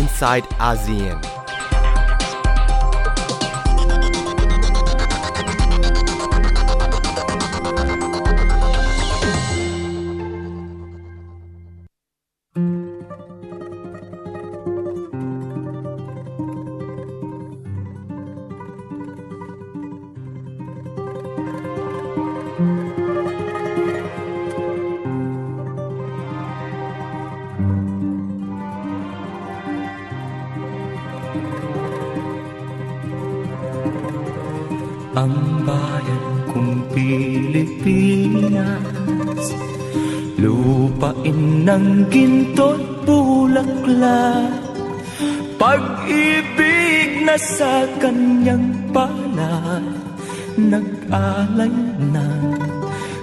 inside ASEAN. Ginto't bulaklak. Pag-ibig na sa kanyang palad Nag-alay ng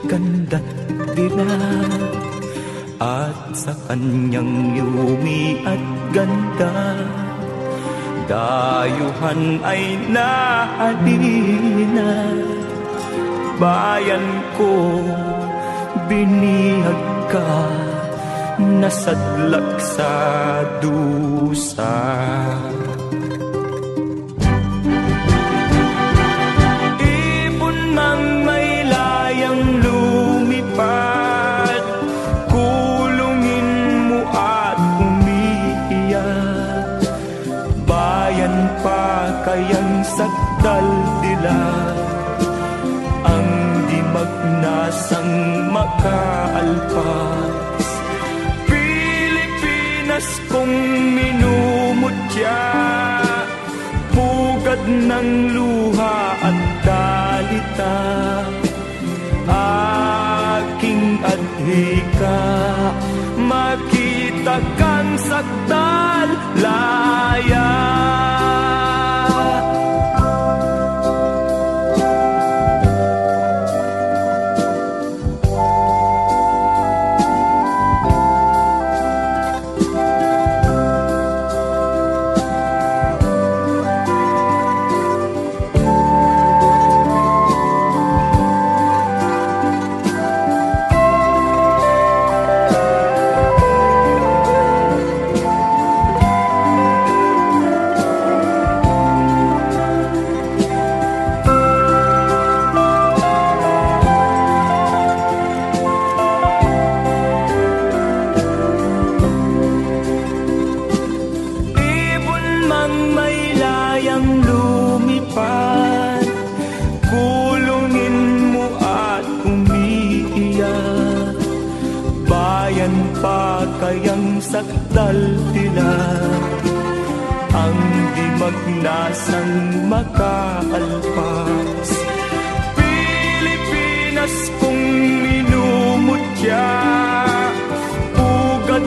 ganda't dilag At sa kanyang yumi at ganda Dayuhan ay nahalina. Bayan ko, binihag ka Nasadlak sa dusa. Ibon mang may layang lumipad Kulungin mo at umiiyak. Bayan pa kayang sakdal dila Ang di magnasang makaalpas Pilipinas kong minumutya. Pugad ng luha at dalita Aking adhika Makita kang sakdal laya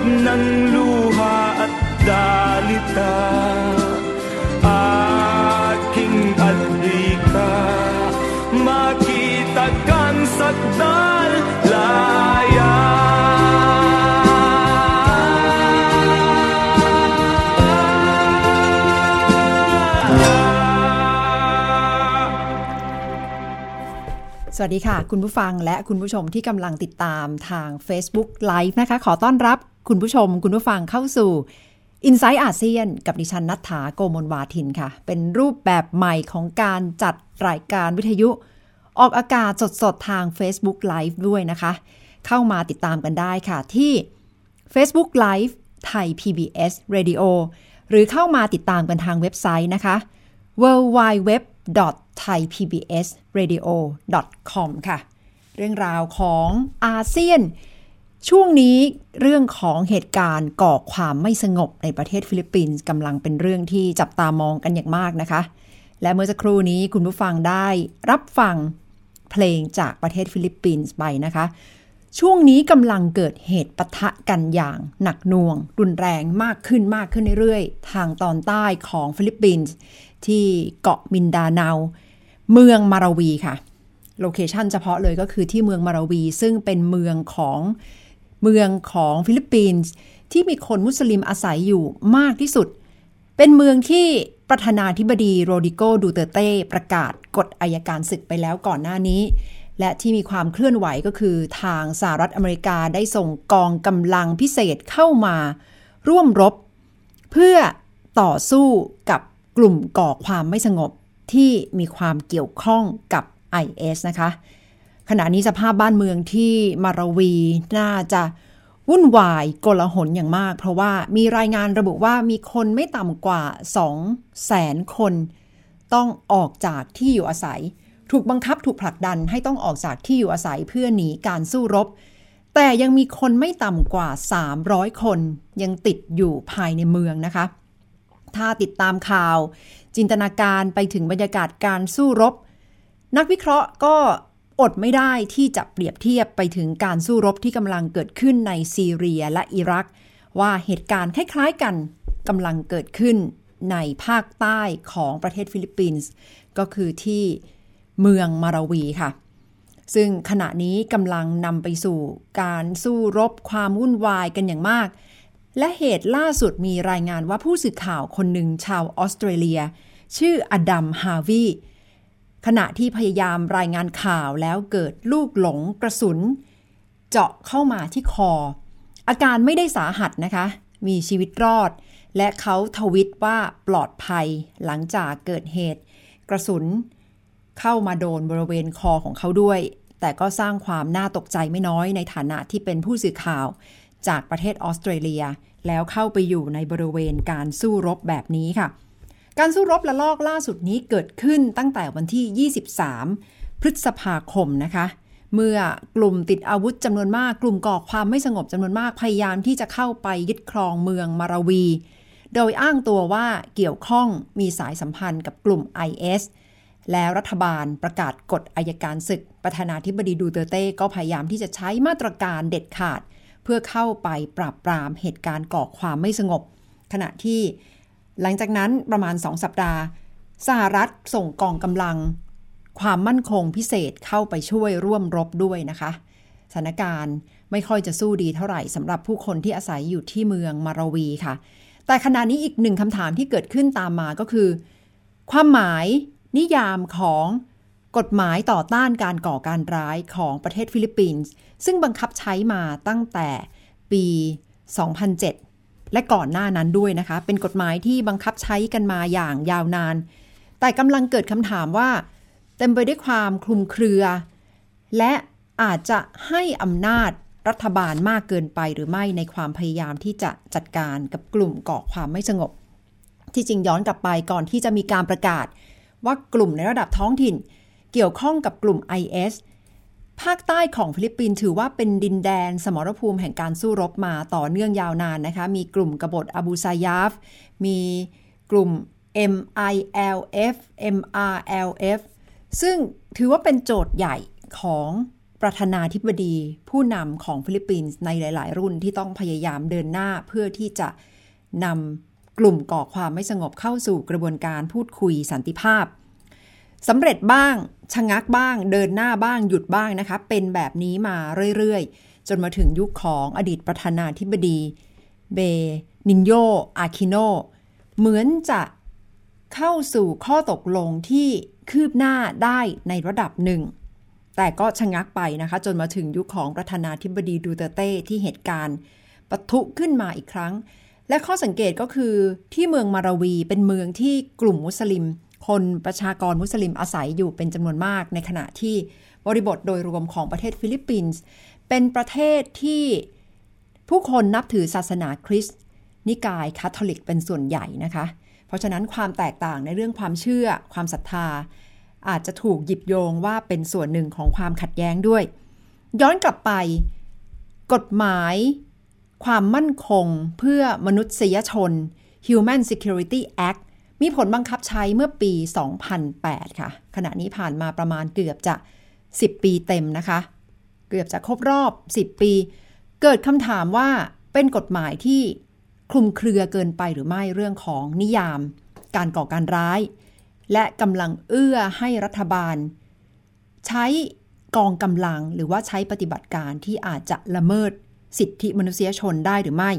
ng luha at dalita Aking adhika Makita kang sakdal วัสดีค่ะ คุณผู้ฟังและคุณผู้ชมที่กำลังติดตามทาง Facebook Live นะคะ ขอต้อนรับคุณผู้ชม คุณผู้ฟังเข้าสู่ i n s i ซต์อาเซียนกับดิฉันนัฐถาโกมลวาทินค่ะ เป็นรูปแบบใหม่ของการจัดรายการวิทยุ ออกอากาศสดๆ ทาง Facebook Live ด้วยนะคะ เข้ามาติดตามกันได้ค่ะที่ Facebook Live ไทย PBS Radio หรือเข้ามาติดตามกันทางเว็บไซต์นะคะ www.thaipbsradio.com ค่ะ เรื่องราวของอาเซียน ช่วงนี้เรื่องของเหตุการณ์ก่อความไม่สงบในประเทศฟิลิปปินส์กำลังเป็นเรื่องที่จับตามองกันอย่างมากนะคะ และเมื่อสักครู่นี้คุณผู้ฟังได้รับฟังเพลงจากประเทศฟิลิปปินส์ไปนะคะ ช่วงนี้กำลังเกิดเหตุปะทะกันอย่างหนักหน่วง รุนแรงมากขึ้นมากขึ้นเรื่อยๆ ทางตอนใต้ของฟิลิปปินส์ ที่เกาะมินดาเนาเมืองมาราวีค่ะ location เฉพาะเลยก็คือที่เมืองมาราวี ซึ่งเป็นเมืองของเมืองของฟิลิปปินส์ที่มีคนมุสลิมอาศัยอยู่มากที่สุด เป็นเมืองที่ประธานาธิบดีโรดิโกดูเตเต้ประกาศกฎอายการศึกไปแล้วก่อนหน้านี้ และที่มีความเคลื่อนไหวก็คือทางสหรัฐอเมริกาได้ส่งกองกำลังพิเศษเข้ามา ร่วมรบ เพื่อต่อสู้กับ กลุ่มก่อความไม่สงบที่มีความเกี่ยวข้องกับ IS นะคะ ขณะนี้สภาพบ้านเมืองที่มาราวีน่าจะวุ่นวายโกลาหลอย่างมาก เพราะว่ามีรายงานระบุว่ามีคนไม่ต่ำกว่า 2 แสนคน ต้องออกจากที่อยู่อาศัย ถูกบังคับถูกผลักดันให้ต้องออกจากที่อยู่อาศัยเพื่อหนีการสู้รบ แต่ยังมีคนไม่ต่ำกว่า 300 คนยังติดอยู่ภายในเมืองนะคะ ถ้าติดตามข่าว จินตนาการไปถึงบรรยากาศการสู้รบ นักวิเคราะห์ก็อดไม่ได้ที่จะเปรียบเทียบไปถึงการสู้รบที่กำลังเกิดขึ้นในซีเรียและอิรัก ว่าเหตุการณ์คล้ายๆกันกำลังเกิดขึ้นในภาคใต้ของประเทศฟิลิปปินส์ก็คือที่เมืองมาราวีค่ะ ซึ่งขณะนี้กำลังนำไปสู่การสู้รบความวุ่นวายกันอย่างมาก และเหตุล่าสุดมีรายงานว่าผู้สื่อข่าวคนหนึ่งชาวออสเตรเลีย ชื่ออดัมฮาวีขณะที่พยายามรายงานข่าวแล้วเกิดลูกหลงกระสุน เจาะเข้ามาที่คอ อาการไม่ได้สาหัสนะคะ มีชีวิตรอด และเขาทวิตว่าปลอดภัยหลังจากเกิดเหตุ กระสุน เข้ามาโดนบริเวณคอของเขาด้วย แต่ก็สร้างความน่าตกใจไม่น้อยในฐานะที่เป็นผู้สื่อข่าว จากประเทศออสเตรเลีย แล้วเข้าไปอยู่ในบริเวณการสู้รบแบบนี้ค่ะ การสู้รบละลอกล่าสุดนี้เกิดขึ้นตั้งแต่วันที่ 23 พฤษภาคมนะคะ เมื่อกลุ่มติดอาวุธจำนวนมากกลุ่มก่อความไม่สงบจำนวนมากพยายามที่จะเข้าไปยึดครองเมืองมาราวี โดยอ้างตัวว่าเกี่ยวข้องมีสายสัมพันธ์กับกลุ่ม IS แล้วรัฐบาลประกาศกฎอายการศึก ประธานาธิบดีดูเตเต้ก็พยายามที่จะใช้มาตรการเด็ดขาด เพื่อเข้าไปปราบปรามเหตุการณ์ก่อความไม่สงบ ขณะที่หลังจากนั้นประมาณ 2 สัปดาห์ สหรัฐส่งกองกำลัง ความมั่นคงพิเศษเข้าไปช่วยร่วมรบด้วยนะคะสถานการณ์ไม่ค่อยจะสู้ดีเท่าไหร่สำหรับผู้คนที่อาศัยอยู่ที่เมืองมาราวีค่ะ แต่ขณะนี้อีกหนึ่งคำถามที่เกิดขึ้นตามมาก็คือ ความหมายนิยามของ กฎหมายต่อต้านการก่อการร้ายของประเทศฟิลิปปินส์ซึ่งบังคับใช้มาตั้งแต่ปี 2007 และก่อนหน้านั้นด้วยนะคะ เป็นกฎหมายที่บังคับใช้กันมาอย่างยาวนาน แต่กำลังเกิดคำถามว่า เต็มไปด้วยความคลุมเครือ และอาจจะให้อำนาจรัฐบาลมากเกินไปหรือไม่ในความพยายามที่จะจัดการกับกลุ่มก่อความไม่สงบ ที่จริงย้อนกลับไปก่อนที่จะมีการประกาศ ว่ากลุ่มในระดับท้องถิ่น เกี่ยวข้องกับกลุ่ม IS ภาคใต้ของฟิลิปปินส์ถือว่าเป็นดินแดนสมรภูมิแห่งการสู้รบมาต่อเนื่องยาวนานนะคะ มีกลุ่มกบฏอบูซายาฟ มีกลุ่ม MILF MRLF ซึ่งถือว่าเป็นโจทย์ใหญ่ของประธานาธิบดีผู้นำของฟิลิปปินส์ในหลาย ๆ รุ่นที่ต้องพยายามเดินหน้าเพื่อที่จะนำกลุ่มก่อความไม่สงบเข้าสู่กระบวนการพูดคุยสันติภาพ สำเร็จบ้างชะงักบ้าง เดินหน้าบ้างหยุดบ้างนะคะ เป็นแบบนี้มาเรื่อยๆ จนมาถึงยุคของอดีตประธานาธิบดีเบนินโยอาคิโนเหมือนจะเข้าสู่ข้อตกลงที่คืบหน้าได้ในระดับหนึ่ง แต่ก็ชะงักไปนะคะ จนมาถึงยุคของประธานาธิบดีดูเตเต้ที่เหตุการณ์ปะทุขึ้นมาอีกครั้ง และข้อสังเกตก็คือที่เมืองมาราวีเป็นเมืองที่กลุ่มมุสลิม คนประชากรมุสลิมอาศัยอยู่เป็นจำนวนมาก ในขณะที่บริบทโดยรวมของประเทศฟิลิปปินส์เป็นประเทศที่ผู้คนนับถือศาสนาคริสต์นิกายคาทอลิกเป็นส่วนใหญ่นะคะ เพราะฉะนั้นความแตกต่างในเรื่องความเชื่อ ความศรัทธา อาจจะถูกหยิบโยงว่าเป็นส่วนหนึ่งของความขัดแย้งด้วย ย้อนกลับไป กฎหมาย ความมั่นคงเพื่อมนุษยชน Human Security Act มีผลบังคับใช้เมื่อปี 2008 ค่ะ ขณะนี้ผ่านมาประมาณเกือบจะ 10 ปีเต็มนะคะ เกือบจะครบรอบ 10 ปี เกิดคำถามว่าเป็นกฎหมายที่คลุมเครือเกินไปหรือไม่เรื่องของนิยาม การก่อการร้าย และกำลังเอื้อให้รัฐบาล ใช้กองกำลังหรือว่าใช้ปฏิบัติการที่อาจจะละเมิดสิทธิมนุษยชนได้หรือไม่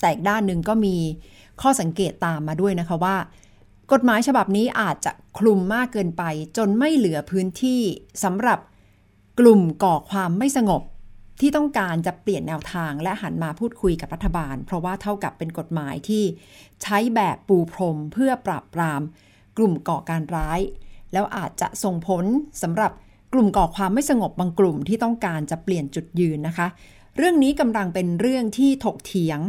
แต่อีกด้านหนึ่งก็มี ข้อสังเกตตามมาด้วยนะคะว่า กฎหมายฉบับนี้อาจจะคลุมมากเกินไป จนไม่เหลือพื้นที่สำหรับกลุ่มก่อความไม่สงบที่ต้องการจะเปลี่ยนแนวทางและหันมาพูดคุยกับรัฐบาล เพราะว่าเท่ากับเป็นกฎหมายที่ใช้แบบปูพรมเพื่อปราบปราม กลุ่มก่อการร้าย แล้วอาจจะส่งผลสำหรับกลุ่มก่อความไม่สงบบางกลุ่มที่ต้องการจะเปลี่ยนจุดยืนนะคะ เรื่องนี้กำลังเป็นเรื่องที่ถกเถียง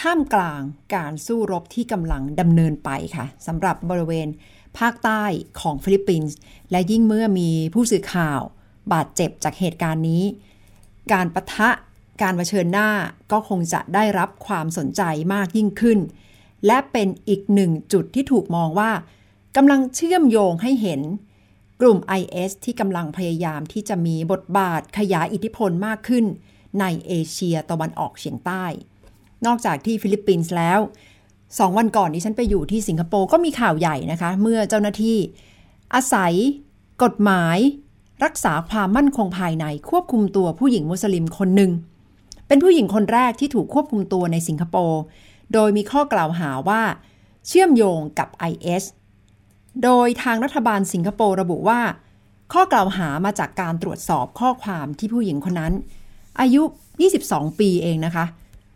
ท่ามกลางการสู้รบที่กำลังดำเนินไปค่ะสำหรับบริเวณภาคใต้ของฟิลิปปินส์และยิ่งเมื่อมีผู้สื่อข่าวบาดเจ็บจากเหตุการณ์นี้ การปะทะการเผชิญหน้าก็คงจะได้รับความสนใจมากยิ่งขึ้น และเป็นอีกหนึ่งจุดที่ถูกมองว่ากำลังเชื่อมโยงให้เห็น กลุ่ม IS ที่กำลังพยายามที่จะมีบทบาทขยายอิทธิพลมากขึ้น ในเอเชียตะวันออกเฉียงใต้ นอกจากที่ฟิลิปปินส์แล้วสองวันก่อนที่ฉันไปอยู่ที่สิงคโปร์ก็มีข่าวใหญ่นะคะ เมื่อเจ้าหน้าที่ อาศัย กฎหมาย รักษาความมั่นคงภายในควบคุมตัวผู้หญิงมุสลิมคนหนึ่ง เป็นผู้หญิงคนแรกที่ถูกควบคุมตัวในสิงคโปร์โดยมีข้อกล่าวหาว่าเชื่อมโยงกับ IS โดยทางรัฐบาลสิงคโปร์ระบุว่า ข้อกล่าวหามาจากการตรวจสอบข้อความที่ผู้หญิงคนนั้น อายุ 22 ปีเองนะคะ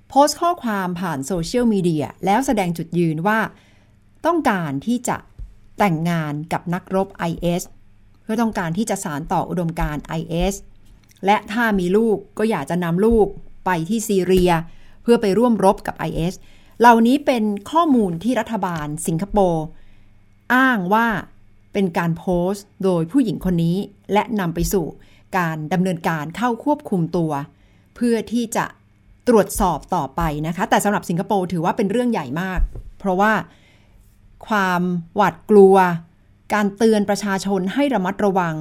โพสต์ข้อความผ่านโซเชียลมีเดียแล้วแสดงจุดยืนว่า ต้องการที่จะแต่งงานกับนักรบ IS เพื่อต้องการที่จะสารต่ออุดมการ IS และถ้ามีลูกก็อยากจะนำลูกไปที่ซีเรีย เพื่อไปร่วมรบกับ IS เหล่านี้เป็นข้อมูลที่รัฐบาลสิงคโปร์อ้างว่าเป็นการโพสต์โดยผู้หญิงคนนี้ และนำไปสู่การดำเนินการเข้าควบคุมตัว เพื่อที่จะ ตรวจสอบต่อไปนะคะ แต่สำหรับสิงคโปร์ถือว่าเป็นเรื่องใหญ่มาก เพราะว่าความหวาดกลัว การเตือนประชาชนให้ระมัดระวัง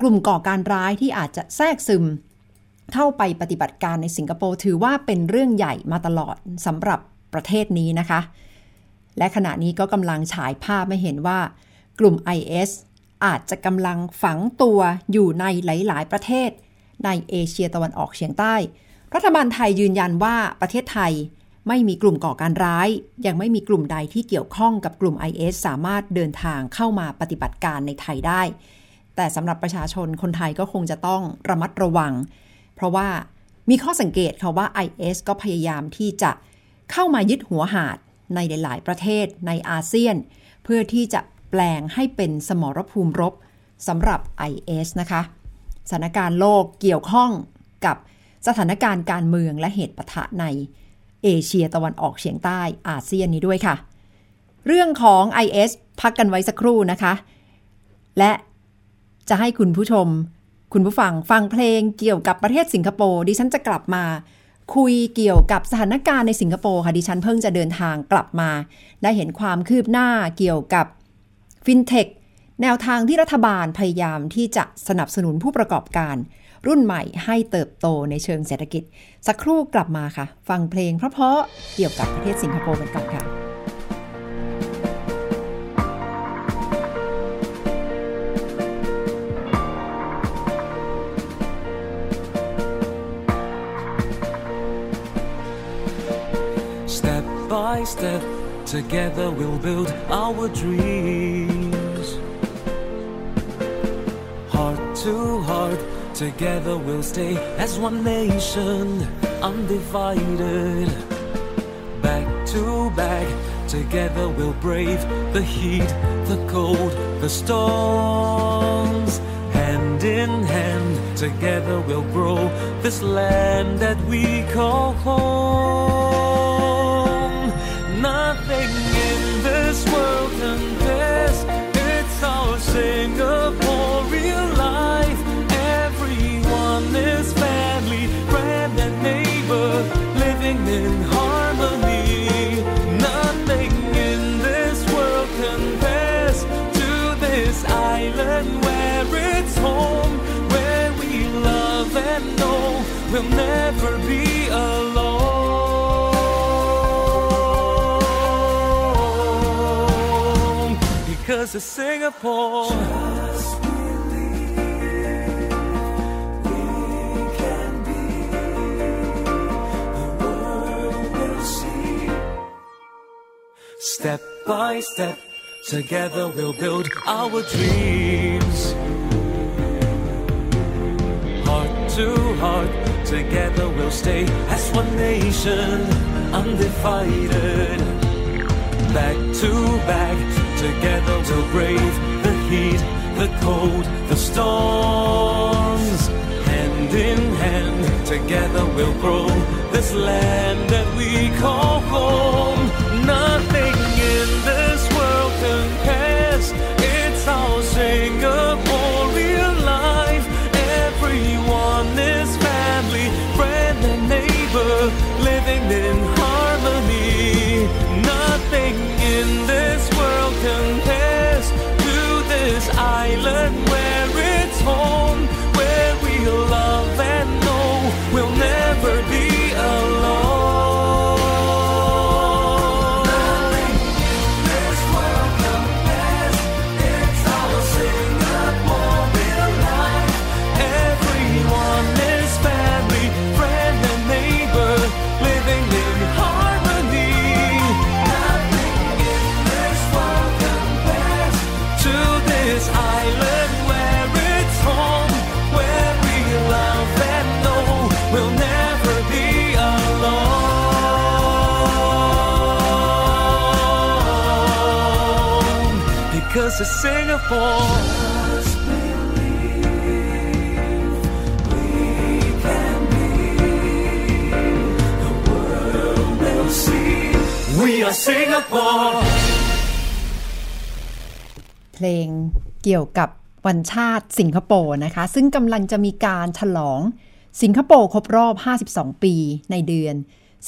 กลุ่มก่อการร้ายที่อาจจะแทรกซึม เข้าไปปฏิบัติการในสิงคโปร์ถือว่าเป็นเรื่องใหญ่มาตลอดสำหรับประเทศนี้นะคะ และขณะนี้ก็กำลังฉายภาพไม่เห็นว่ากลุ่ม IS อาจจะกำลังฝังตัวอยู่ในหลาย ๆ ประเทศ ในเอเชียตะวันออกเฉียงใต้ รัฐบาลไทยยืนยันว่าประเทศไทยไม่มีกลุ่มก่อการร้าย ยังไม่มีกลุ่มใดที่เกี่ยวข้องกับกลุ่ม IS สามารถเดินทางเข้ามาปฏิบัติการในไทยได้ แต่สำหรับประชาชนคนไทยก็คงจะต้องระมัดระวัง เพราะว่ามีข้อสังเกตค่ะว่า IS ก็พยายามที่จะเข้ามายึดหัวหาดในหลาย ๆ ประเทศในอาเซียน เพื่อที่จะแปลงให้เป็นสมรภูมิรบสำหรับ IS นะคะสถานการณ์โลกเกี่ยวข้องกับ สถานการณ์การเมืองและเหตุปะทะในเอเชียตะวันออกเฉียงใต้อาเซียนนี้ด้วยค่ะ เรื่องของ IS พักกันไว้สักครู่นะคะ และจะให้คุณผู้ชม คุณผู้ฟังฟังเพลงเกี่ยวกับประเทศสิงคโปร์ดิฉันจะกลับมา คุยเกี่ยวกับสถานการณ์ในสิงคโปร์ค่ะดิฉันเพิ่งจะเดินทางกลับมา ได้เห็นความคืบหน้าเกี่ยวกับฟินเทคแนวทางที่รัฐบาลพยายามที่จะสนับสนุนผู้ประกอบการ รุ่นใหม่ให้เติบโตในเชิงเศรษฐกิจ สักครู่กลับมาค่ะ ฟังเพลงเพราะๆเกี่ยวกับประเทศสิงคโปร์กันก่อนค่ะ Step by step, together we'll build our dreams. Heart to heart, together we'll stay as one nation, undivided. Back to back, together we'll brave the heat, the cold, the storms. Hand in hand, together we'll grow this land that we call home. We'll never be alone. Because it's Singapore. Step by step, together we'll build our dreams. Heart to heart, together we'll stay as one nation, undivided. Back to back, together we'll brave the heat, the cold, the storms. Hand in hand, together we'll grow this land that we call home. Nothing our Singaporean life. Everyone is family, friend, and neighbor, living Because it's Singapore. We are Singapore. เพลงเกี่ยวกับวันชาติสิงคโปร์นะคะ ซึ่งกำลังจะมีการฉลองสิงคโปร์ครบรอบ 52 ปีในเดือน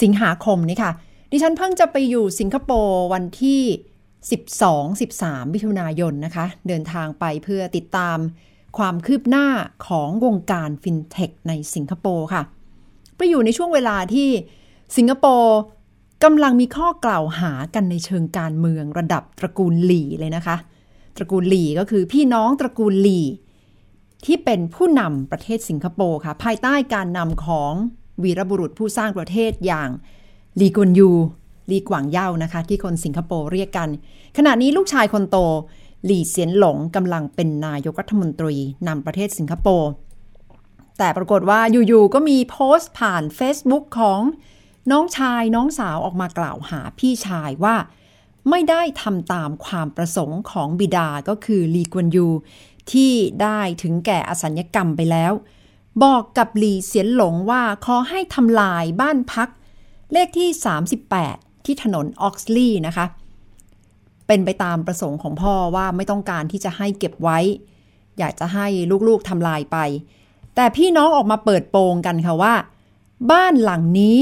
สิงหาคมนี้ค่ะ ดิฉันเพิ่งจะไปอยู่สิงคโปร์วันที่ 12-13มิถุนายนนะคะ เดินทางไปเพื่อติดตามความคืบหน้าของวงการฟินเทคในสิงคโปร์ค่ะ ไปอยู่ในช่วงเวลาที่สิงคโปร์กำลังมีข้อกล่าวหากันในเชิงการเมืองระดับตระกูลหลี่เลยนะคะ ตระกูลหลี่ก็คือพี่น้องตระกูลหลี่ ที่เป็นผู้นำประเทศสิงคโปร์ค่ะ ภายใต้การนำของวีรบุรุษผู้สร้างประเทศอย่างลีกวนยู ลีกวางเย่านะคะ ที่คนสิงคโปร์เรียกกัน ขณะนี้ลูกชายคนโตหลี่เสียนหลงกำลังเป็นนายกรัฐมนตรีนำประเทศสิงคโปร์แต่ปรากฏว่าอยู่ๆก็มีโพสต์ผ่าน Facebook ของน้องชายน้องสาวออกมากล่าวหาพี่ชายว่า ไม่ได้ทำตามความประสงค์ของบิดาก็คือลีกวนยู ที่ได้ถึงแก่อสัญญกรรมไปแล้ว บอกกับหลีเสียนหลงว่าขอให้ทำลายบ้านพัก เลขที่ 38 ที่ถนนออกซ์ลีย์นะคะ เป็นไปตามประสงค์ของพ่อว่าไม่ต้องการที่จะให้เก็บไว้ อยากจะให้ลูกๆทำลายไป แต่พี่น้องออกมาเปิดโปงกันค่ะว่า บ้านหลังนี้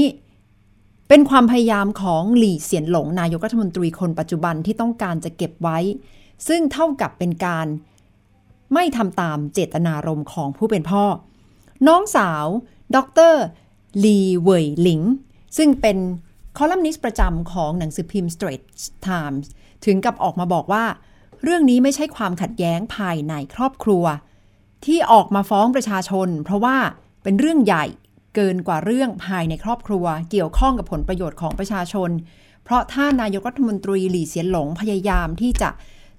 เป็นความพยายามของหลี่เสียนหลงนายกรัฐมนตรีคนปัจจุบันที่ต้องการจะเก็บไว้ ซึ่งเท่ากับเป็นการไม่ทำตามเจตนารมณ์ของผู้เป็นพ่อ น้องสาว ดรลีเวยหลิง ซึ่งเป็น คอลัมนิสต์ประจำของหนังสือพิมพ์ Straits Times ถึงกับออกมาบอกว่า เรื่องนี้ไม่ใช่ความขัดแย้งภายในครอบครัว ที่ออกมาฟ้องประชาชน เพราะว่าเป็นเรื่องใหญ่เกินกว่าเรื่องภายในครอบครัว เกี่ยวข้องกับผลประโยชน์ของประชาชน เพราะถ้านายกรัฐมนตรีหลี่เสียนหลงพยายามที่จะ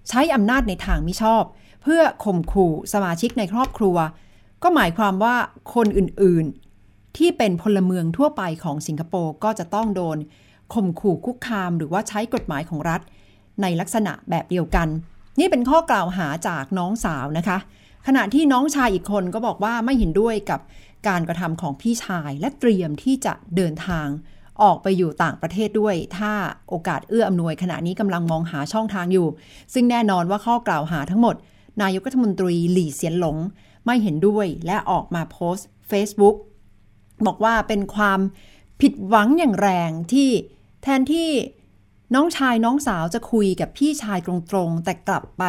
ใช้อำนาจในทางมิชอบ เพื่อข่มขู่สมาชิกในครอบครัว ก็หมายความว่าคนอื่น ที่เป็นพลเมืองทั่วไปของสิงคโปร์ก็จะต้องโดนข่มขู่คุกคามหรือว่าใช้กฎหมายของรัฐ ในลักษณะแบบเดียวกัน นี่เป็นข้อกล่าวหาจากน้องสาวนะคะ ขณะที่น้องชายอีกคนก็บอกว่าไม่เห็นด้วยกับการกระทำของพี่ชายและเตรียมที่จะเดินทางออกไปอยู่ต่างประเทศด้วย ถ้าโอกาสเอื้ออำนวยขณะนี้กำลังมองหาช่องทางอยู่ ซึ่งแน่นอนว่าข้อกล่าวหาทั้งหมด นายกรัฐมนตรีหลี่เสียนหลง ไม่เห็นด้วยและออกมาโพสต์ Facebook บอกว่าเป็นความผิดหวังอย่างแรงที่แทนที่น้องชายน้องสาวจะคุยกับพี่ชายตรงๆ แต่กลับไป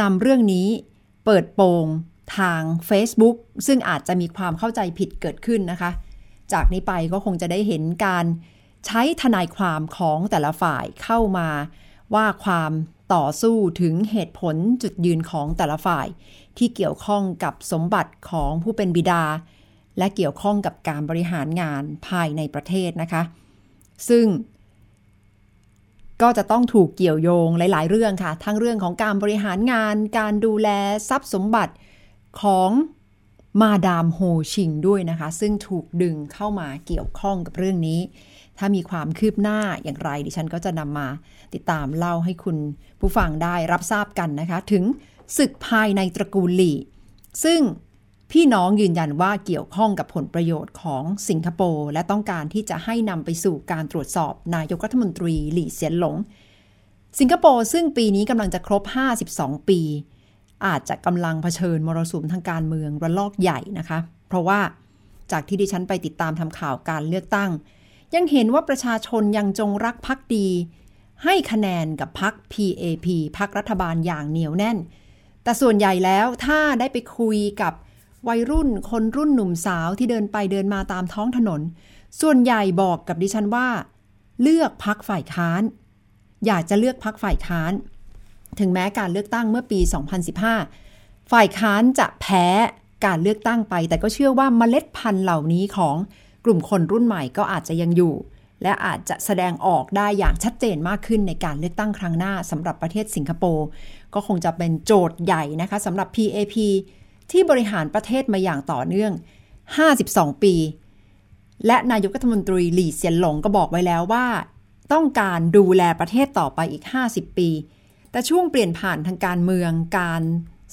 นำเรื่องนี้เปิดโปงทาง Facebook ซึ่งอาจจะมีความเข้าใจผิดเกิดขึ้นนะคะ จากนี้ไปก็คงจะได้เห็นการใช้ทนายความของแต่ละฝ่ายเข้ามา ว่าความต่อสู้ถึงเหตุผลจุดยืนของแต่ละฝ่าย ที่เกี่ยวข้องกับสมบัติของผู้เป็นบิดา และเกี่ยวข้องกับการบริหารงานภายในประเทศนะคะ ซึ่งก็จะต้องถูกเกี่ยวโยงหลาย ๆ เรื่องค่ะ ทั้งเรื่องของการบริหารงาน การดูแลทรัพย์สมบัติของมาดามโฮชิงด้วยนะคะ ซึ่งถูกดึงเข้ามาเกี่ยวข้องกับเรื่องนี้ ถ้ามีความคืบหน้าอย่างไร ดิฉันก็จะนำมาติดตามเล่าให้คุณผู้ฟังได้รับทราบกันนะคะ ถึงศึกภายในตระกูลหลี่ ซึ่ง พี่น้องยืนยันว่าเกี่ยวข้องกับผลประโยชน์ของสิงคโปร์และต้องการที่จะให้นำไปสู่การตรวจสอบนายกรัฐมนตรีหลี่เซียนหลง สิงคโปร์ซึ่งปีนี้กำลังจะครบ 52 ปี อาจจะกำลังเผชิญมรสุมทางการเมืองระลอกใหญ่นะคะ เพราะว่าจากที่ดิฉันไปติดตามทำข่าวการเลือกตั้ง ยังเห็นว่าประชาชนยังจงรักภักดี ให้คะแนนกับพัก PAP พักรัฐบาลอย่างเหนียวแน่น แต่ส่วนใหญ่แล้วถ้าได้ไปคุยกับ วัยรุ่นคนรุ่นหนุ่มสาวที่เดินไปเดินมาตามท้องถนน ส่วนใหญ่บอกกับดิฉันว่า เลือกพักฝ่ายค้าน อยากจะเลือกพักฝ่ายค้าน ถึงแม้การเลือกตั้งเมื่อปี 2015 ฝ่ายค้านจะแพ้การเลือกตั้งไป แต่ก็เชื่อว่าเมล็ดพันธุ์เหล่านี้ของกลุ่มคนรุ่นใหม่ก็อาจจะยังอยู่ และอาจจะแสดงออกได้อย่างชัดเจนมากขึ้นในการเลือกตั้งครั้งหน้าสำหรับประเทศสิงคโปร์ก็คงจะเป็นโจทย์ใหญ่นะคะสำหรับ PAP ที่บริหารประเทศมาอย่างต่อเนื่อง 52 ปี และนายกรัฐมนตรีหลี่เซียนหลงก็บอกไว้แล้วว่า ต้องการดูแลประเทศต่อไปอีก 50 ปี แต่ช่วงเปลี่ยนผ่านทางการเมืองการ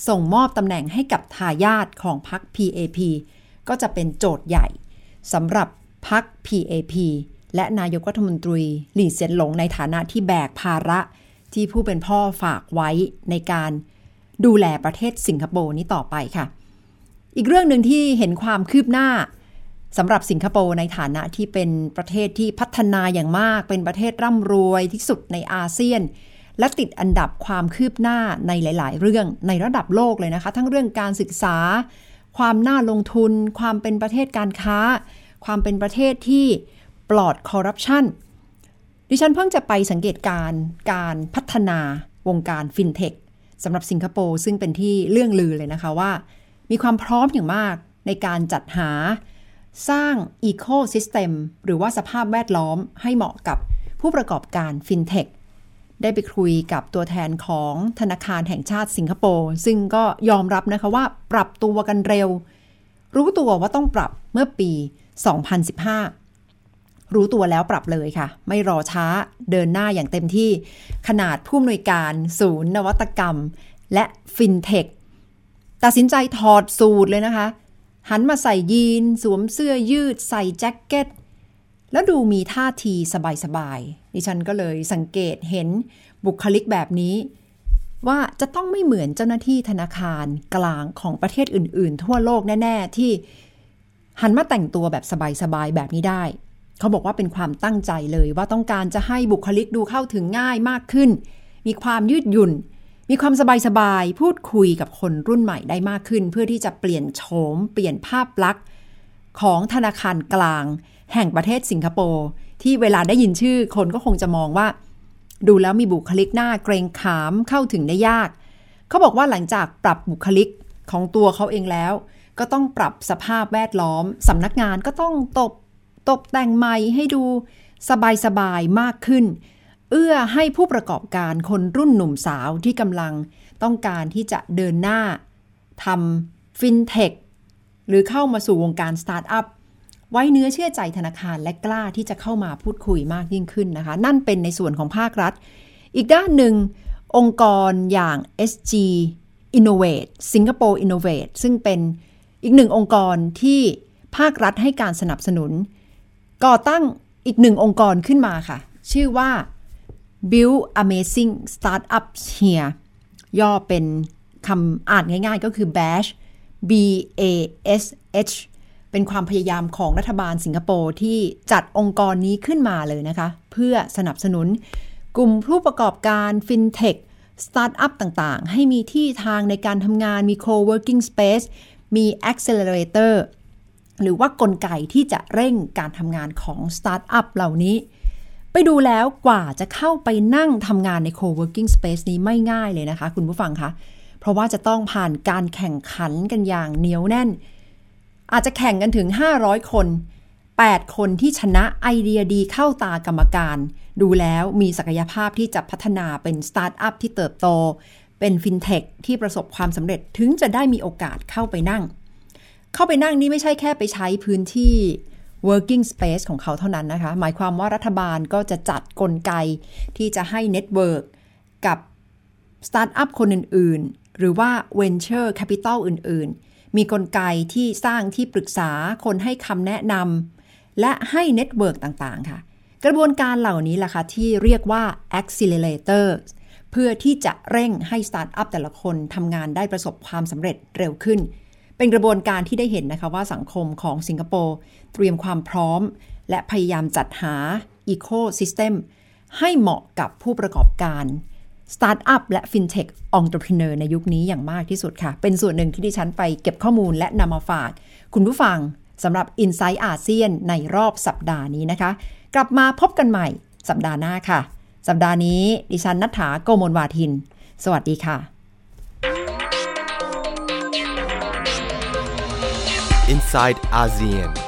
ส่งมอบตำแหน่งให้กับทายาทของพรรค PAP ก็จะเป็นโจทย์ใหญ่สำหรับพรรค PAP และนายกรัฐมนตรีหลี่เซียนหลงในฐานะที่แบกภาระที่ผู้เป็นพ่อฝากไว้ในการ ดูแลประเทศสิงคโปร์นี้ต่อไปค่ะ อีกเรื่องหนึ่งที่เห็นความคืบหน้าสำหรับสิงคโปร์ในฐานะที่เป็นประเทศที่พัฒนาอย่างมาก เป็นประเทศร่ำรวยที่สุดในอาเซียน และติดอันดับความคืบหน้าในหลาย ๆ เรื่องในระดับโลกเลยนะคะ ทั้งเรื่องการศึกษา ความน่าลงทุน ความเป็นประเทศการค้า ความเป็นประเทศที่ปลอดคอร์รัปชันดิฉันเพิ่งจะไปสังเกตการการพัฒนาวงการฟินเทค สำหรับสิงคโปร์ซึ่งเป็นที่เลื่องลือเลยนะคะว่า มีความพร้อมอย่างมากในการจัดหาสร้าง ecosystem หรือว่าสภาพแวดล้อมให้เหมาะกับผู้ประกอบการฟินเทคได้ไปคุยกับตัวแทนของธนาคารแห่งชาติสิงคโปร์ซึ่งก็ยอมรับนะคะว่าปรับตัวกันเร็ว รู้ตัวว่าต้องปรับเมื่อปี 2015 รู้ตัวแล้วปรับเลยค่ะ ไม่รอช้าเดินหน้าอย่างเต็มที่ ขนาดผู้อำนวยการ ศูนย์นวัตกรรม และฟินเทคตัดสินใจถอดสูตรเลยนะคะ หันมาใส่ยีน สวมเสื้อยืด ใส่แจ็คเก็ต แล้วดูมีท่าทีสบายๆดิฉันก็เลยสังเกตเห็นบุคลิกแบบนี้ ว่าจะต้องไม่เหมือนเจ้าหน้าที่ธนาคารกลางของประเทศอื่น ๆ ทั่วโลกแน่ ๆ ที่หันมาแต่งตัวแบบสบาย ๆ แบบนี้ได้ เขาบอกว่าเป็นความตั้งใจเลยว่าต้องการจะให้บุคลิกดูเข้าถึงง่ายมากขึ้น มีความยืดหยุ่น มีความสบายๆ พูดคุยกับคนรุ่นใหม่ได้มากขึ้น เพื่อที่จะเปลี่ยนโฉม เปลี่ยนภาพลักษณ์ของธนาคารกลาง แห่งประเทศสิงคโปร์ที่เวลาได้ยินชื่อคนก็คงจะมองว่า ดูแล้วมีบุคลิกหน้าเกรงขามเข้าถึงได้ยาก เขาบอกว่าหลังจากปรับบุคลิกของตัวเขาเองแล้ว ก็ต้องปรับสภาพแวดล้อมสำนักงานก็ต้องตบ ตกแต่งใหม่ให้ดูสบายๆมากขึ้น เอื้อให้ผู้ประกอบการคนรุ่นหนุ่มสาวที่กำลังต้องการที่จะเดินหน้าทำฟินเทคหรือเข้ามาสู่วงการสตาร์ทอัพไว้เนื้อเชื่อใจธนาคารและกล้าที่จะเข้ามาพูดคุยมากยิ่งขึ้นนะคะ นั่นเป็นในส่วนของภาครัฐ อีกด้านหนึ่ง องค์กรอย่าง SG Innovate Singapore Innovate ซึ่งเป็นอีกหนึ่งองค์กรที่ภาครัฐให้การสนับสนุน ก่อตั้งอีกหนึ่งองค์กรขึ้นมาค่ะ ชื่อว่า Build Amazing Startups Here ย่อเป็นคำอ่านง่ายๆก็คือ BASH B A S H เป็นความพยายามของรัฐบาลสิงคโปร์ที่จัดองค์กรนี้ขึ้นมาเลยนะคะ เพื่อสนับสนุนกลุ่มผู้ประกอบการฟินเทคสตาร์ทอัพต่างๆ ให้มีที่ทางในการทำงานมี co-working space มี accelerator หรือว่ากลไกที่จะเร่งการทำงานของสตาร์ทอัพเหล่านี้ ไปดูแล้วกว่าจะเข้าไปนั่งทำงานใน co-working space นี้ไม่ง่ายเลยนะคะ คุณผู้ฟังคะเพราะว่าจะต้องผ่านการแข่งขันกันอย่างเหนียวแน่น อาจจะแข่งกันถึง 500 คน 8 คนที่ชนะไอเดียดีเข้าตากรรมการ ดูแล้วมีศักยภาพที่จะพัฒนาเป็นสตาร์ทอัพที่เติบโต เป็นฟินเทคที่ประสบความสำเร็จถึงจะได้มีโอกาสเข้าไปนั่ง เข้าไปนั่งนี่ไม่ใช่แค่ไปใช้พื้นที่ working space ของเขาเท่านั้นนะคะ หมายความว่ารัฐบาลก็จะจัดกลไกที่จะให้ network กับสตาร์ทอัพคนอื่น ๆ หรือว่า venture capital อื่น ๆ มีกลไกที่สร้างที่ปรึกษาคนให้คำแนะนำและให้ network ต่าง ๆ ค่ะ กระบวนการเหล่านี้ล่ะคะที่เรียกว่า accelerator เพื่อที่จะเร่งให้สตาร์ทอัพแต่ละคนทำงานได้ประสบความสำเร็จเร็วขึ้น เป็นกระบวนการที่ได้เห็นนะคะว่าสังคมของสิงคโปร์เตรียมความพร้อม และพยายามจัดหา Ecosystem ให้เหมาะกับผู้ประกอบการสตาร์ทอัพและฟินเทคองค์ประกอบในยุคนี้อย่างมากที่สุดค่ะ เป็นส่วนหนึ่งที่ดิฉันไปเก็บข้อมูลและนำมาฝาก คุณผู้ฟังสำหรับ i n s i ซต์อาเซียนในรอบสัปดาห์นี้นะคะ กลับมาพบกันใหม่สัปดาห์หน้าค่ะ สัปดาห์นี้ดิฉันณัฏฐาโกมลวาทิน สวัสดีค่ะ Inside ASEAN